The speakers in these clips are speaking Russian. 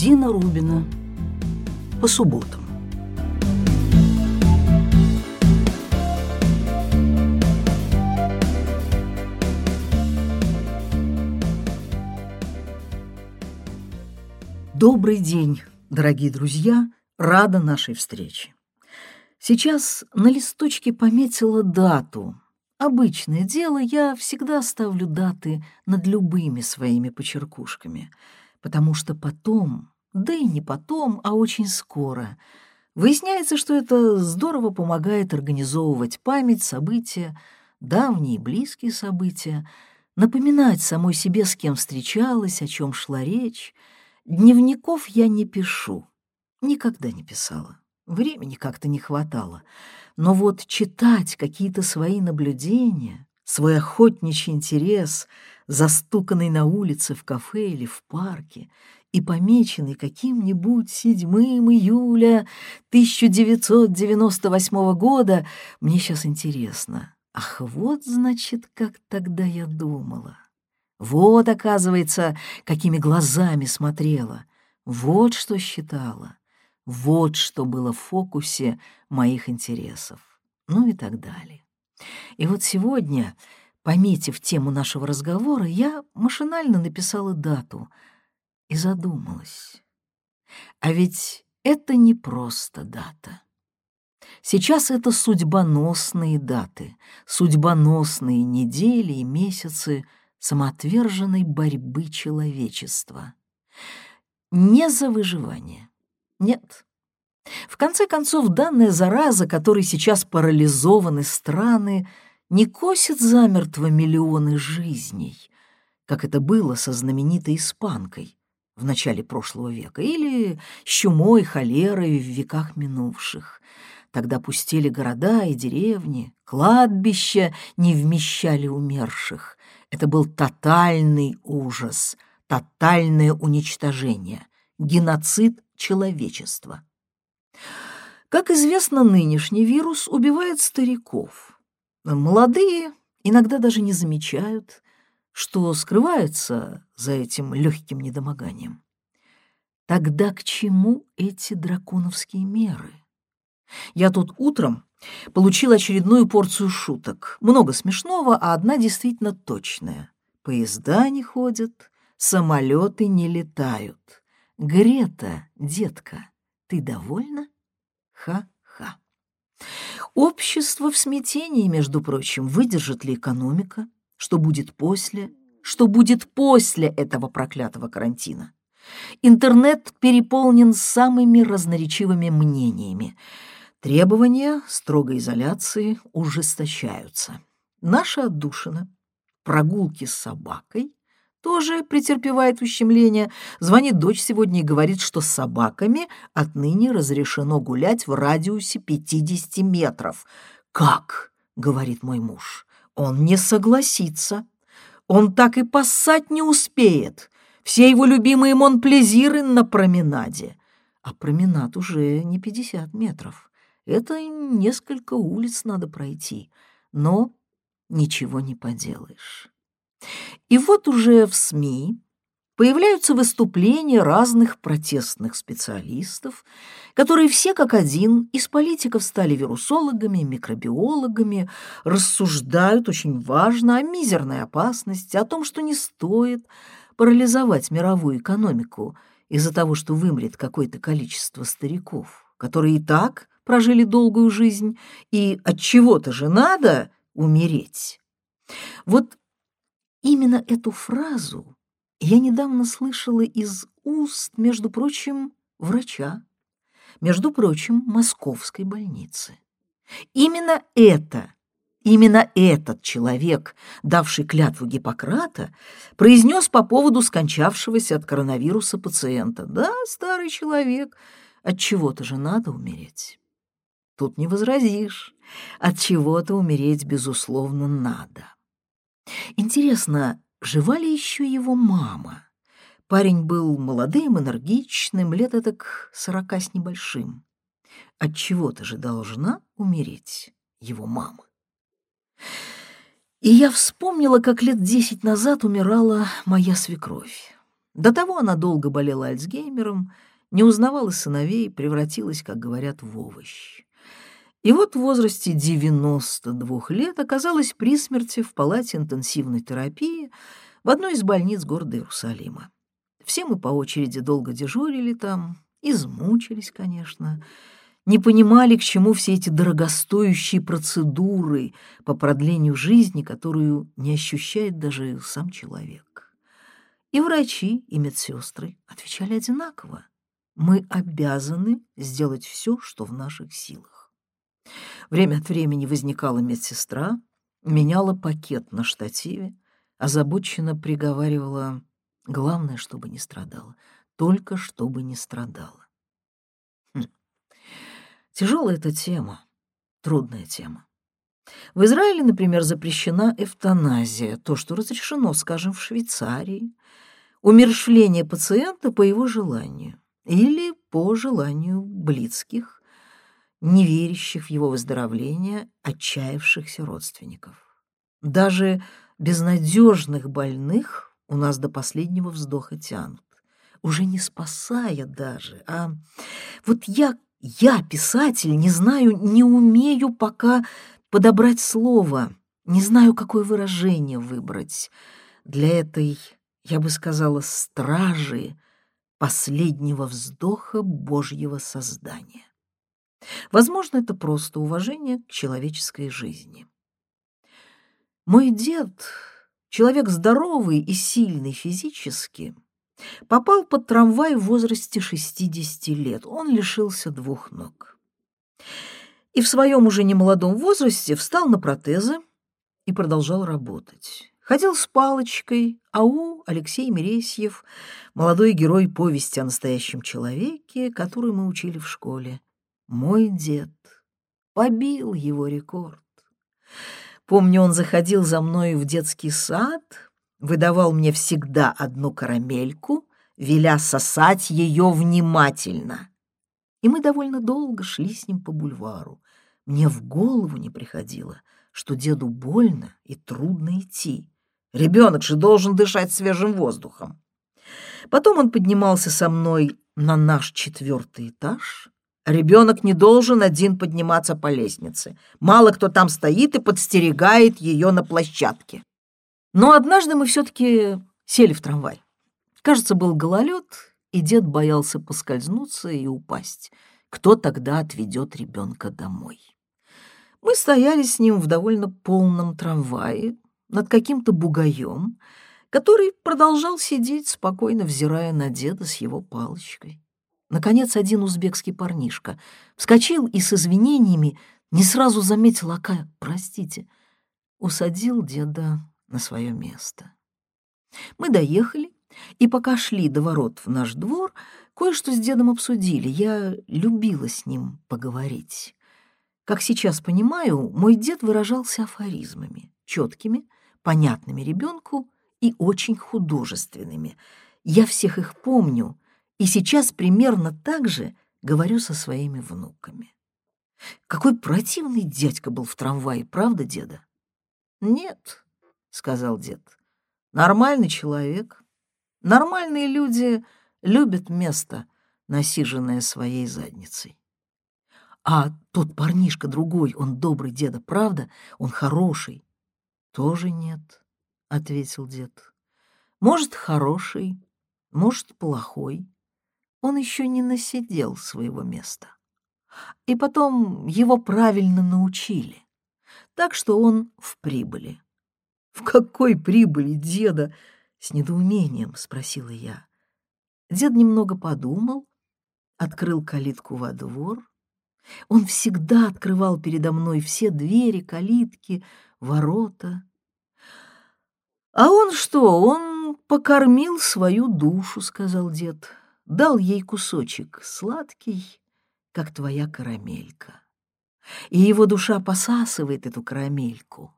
Дина Рубина. По субботам. Добрый день, дорогие друзья, рада нашей встрече. Сейчас на листочке пометила дату. Обычное дело, я всегда ставлю даты над любыми своими почеркушками, потому что потом, да и не потом, а очень скоро, выясняется, что это здорово помогает организовывать память, события, давние близкие события, напоминать самой себе, с кем встречалась, о чем шла речь — Дневников я не пишу, никогда не писала. Времени как-то не хватало. Но вот читать какие-то свои наблюдения, свой охотничий интерес, застуканный на улице, в кафе или в парке, и помеченный каким-нибудь 7 июля 1998 года, мне сейчас интересно. Ах, вот, значит, как тогда я думала. Вот, оказывается, какими глазами смотрела. Вот что считала. Вот что было в фокусе моих интересов. Ну и так далее. И вот сегодня, пометив тему нашего разговора, я машинально написала дату и задумалась. А ведь это не просто дата. Сейчас это судьбоносные даты, судьбоносные недели и месяцы — самоотверженной борьбы человечества. Не за выживание. Нет. В конце концов, данная зараза, которой сейчас парализованы страны, не косит замертво миллионы жизней, как это было со знаменитой испанкой в начале прошлого века или с чумой, холерой в веках минувших. Тогда пустели города и деревни, кладбища не вмещали умерших, это был тотальный ужас, тотальное уничтожение, геноцид человечества. Как известно, нынешний вирус убивает стариков. Молодые иногда даже не замечают, что скрывается за этим легким недомоганием. Тогда к чему эти драконовские меры? Я тут утром Получил очередную порцию шуток. Много смешного, а одна действительно точная. Поезда не ходят, самолеты не летают. Грета, детка, ты довольна? Ха-ха. Общество в смятении, между прочим, выдержит ли экономика? Что будет после? Что будет после этого проклятого карантина? Интернет переполнен самыми разноречивыми мнениями. Требования строгой изоляции ужесточаются. Наша отдушина, прогулки с собакой, тоже претерпевает ущемление. Звонит дочь сегодня и говорит, что с собаками отныне разрешено гулять в радиусе 50 метров. «Как?» — говорит мой муж. «Он не согласится. Он так и поссать не успеет. Все его любимые монплезиры на променаде. А променад уже не 50 метров. Это несколько улиц надо пройти, но ничего не поделаешь. И вот уже в СМИ появляются выступления разных протестных специалистов, которые все как один из политиков стали вирусологами, микробиологами, рассуждают очень важно о мизерной опасности, о том, что не стоит парализовать мировую экономику из-за того, что вымрет какое-то количество стариков, которые и так прожили долгую жизнь, и от чего-то же надо умереть. Вот именно эту фразу я недавно слышала из уст, между прочим, врача, между прочим, московской больницы. Именно это, именно этот человек, давший клятву Гиппократа, произнес по поводу скончавшегося от коронавируса пациента. Да, старый человек, от чего-то же надо умереть. Тут не возразишь. От чего-то умереть, безусловно, надо. Интересно, жива ли еще его мама? Парень был молодым, энергичным, лет так сорока с небольшим. От чего-то же должна умереть его мама. И я вспомнила, как лет десять назад умирала моя свекровь. До того она долго болела Альцгеймером, не узнавала сыновей, превратилась, как говорят, в овощ. И вот в возрасте 92 лет оказалась при смерти в палате интенсивной терапии в одной из больниц города Иерусалима. Все мы по очереди долго дежурили там, измучились, конечно, не понимали, к чему все эти дорогостоящие процедуры по продлению жизни, которую не ощущает даже сам человек. И врачи, и медсестры отвечали одинаково. Мы обязаны сделать все, что в наших силах. Время от времени возникала медсестра, меняла пакет на штативе, озабоченно приговаривала «Главное, чтобы не страдала, только чтобы не страдала». Хм. Тяжелая эта тема, трудная тема. В Израиле, например, запрещена эвтаназия, то, что разрешено, скажем, в Швейцарии, умершвление пациента по его желанию или по желанию близких, не верящих в его выздоровление, отчаявшихся родственников. Даже безнадежных больных у нас до последнего вздоха тянут, уже не спасая даже, а вот я, я, писатель, не знаю, не умею пока подобрать слово, не знаю, какое выражение выбрать для этой, я бы сказала, стражи последнего вздоха Божьего создания. Возможно, это просто уважение к человеческой жизни. Мой дед, человек здоровый и сильный физически, попал под трамвай в возрасте 60 лет. Он лишился двух ног. И в своем уже немолодом возрасте встал на протезы и продолжал работать. Ходил с палочкой, ау Алексей Мересьев, молодой герой повести о настоящем человеке, которую мы учили в школе. Мой дед побил его рекорд. Помню, он заходил за мной в детский сад, выдавал мне всегда одну карамельку, веля сосать ее внимательно. И мы довольно долго шли с ним по бульвару. Мне в голову не приходило, что деду больно и трудно идти. Ребенок же должен дышать свежим воздухом. Потом он поднимался со мной на наш четвертый этаж, Ребенок не должен один подниматься по лестнице. Мало кто там стоит и подстерегает ее на площадке. Но однажды мы все-таки сели в трамвай. Кажется, был гололед, и дед боялся поскользнуться и упасть. Кто тогда отведет ребенка домой? Мы стояли с ним в довольно полном трамвае над каким-то бугаем, который продолжал сидеть, спокойно взирая на деда с его палочкой. Наконец, один узбекский парнишка вскочил и с извинениями не сразу заметил Ака, простите, усадил деда на свое место. Мы доехали, и пока шли до ворот в наш двор, кое-что с дедом обсудили. Я любила с ним поговорить. Как сейчас понимаю, мой дед выражался афоризмами, четкими, понятными ребенку и очень художественными. Я всех их помню, и сейчас примерно так же говорю со своими внуками. Какой противный дядька был в трамвае, правда, деда? Нет, сказал дед. Нормальный человек. Нормальные люди любят место, насиженное своей задницей. А тот парнишка другой, он добрый деда, правда? Он хороший. Тоже нет, ответил дед. Может, хороший, может, плохой он еще не насидел своего места. И потом его правильно научили, так что он в прибыли. «В какой прибыли, деда?» — с недоумением спросила я. Дед немного подумал, открыл калитку во двор. Он всегда открывал передо мной все двери, калитки, ворота. «А он что, он покормил свою душу», — сказал дед дал ей кусочек сладкий, как твоя карамелька. И его душа посасывает эту карамельку,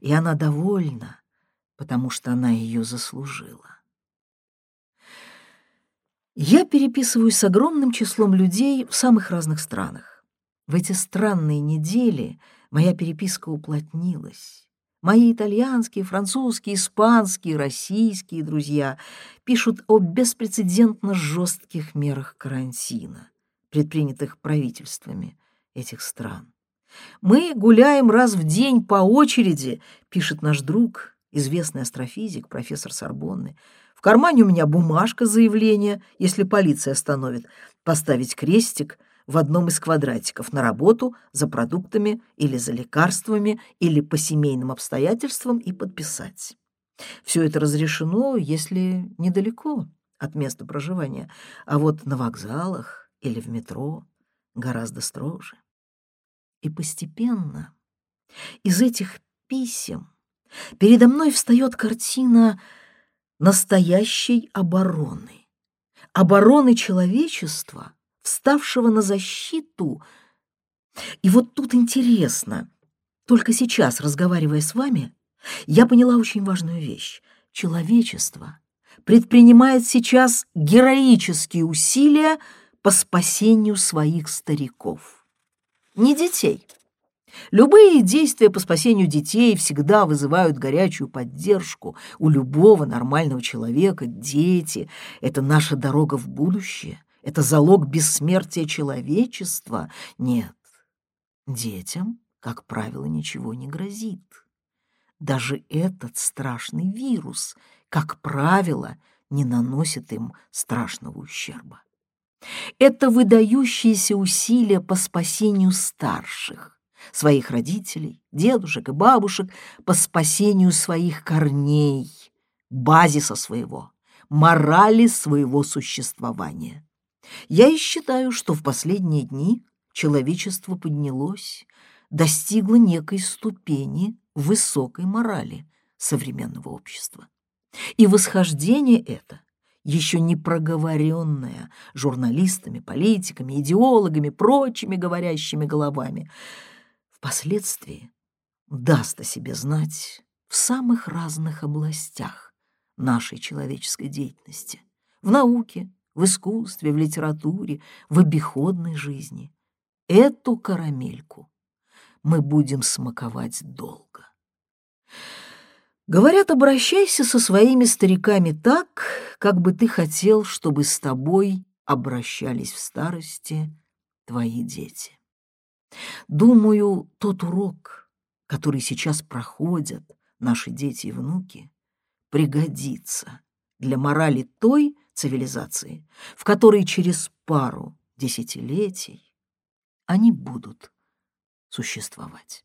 и она довольна, потому что она ее заслужила. Я переписываюсь с огромным числом людей в самых разных странах. В эти странные недели моя переписка уплотнилась. Мои итальянские, французские, испанские, российские друзья пишут о беспрецедентно жестких мерах карантина, предпринятых правительствами этих стран. «Мы гуляем раз в день по очереди», — пишет наш друг, известный астрофизик, профессор Сорбонны. «В кармане у меня бумажка заявления, если полиция остановит, поставить крестик в одном из квадратиков на работу за продуктами или за лекарствами или по семейным обстоятельствам и подписать. Все это разрешено, если недалеко от места проживания, а вот на вокзалах или в метро гораздо строже. И постепенно из этих писем передо мной встает картина настоящей обороны. Обороны человечества, вставшего на защиту. И вот тут интересно, только сейчас, разговаривая с вами, я поняла очень важную вещь. Человечество предпринимает сейчас героические усилия по спасению своих стариков не детей. Любые действия по спасению детей всегда вызывают горячую поддержку у любого нормального человека. Дети — это наша дорога в будущее, это залог бессмертия человечества. Нет, детям, как правило, ничего не грозит. Даже этот страшный вирус, как правило, не наносит им страшного ущерба. Это выдающиеся усилия по спасению старших, своих родителей, дедушек и бабушек, по спасению своих корней, базиса своего, морали своего существования. Я и считаю, что в последние дни человечество поднялось, достигло некой ступени высокой морали современного общества. И восхождение это еще не проговоренная журналистами, политиками, идеологами, прочими говорящими головами, впоследствии даст о себе знать в самых разных областях нашей человеческой деятельности, в науке, в искусстве, в литературе, в обиходной жизни. Эту карамельку мы будем смаковать долго. Говорят, обращайся со своими стариками так, как бы ты хотел, чтобы с тобой обращались в старости твои дети. Думаю, тот урок, который сейчас проходят наши дети и внуки, пригодится для морали той цивилизации, в которой через пару десятилетий они будут существовать.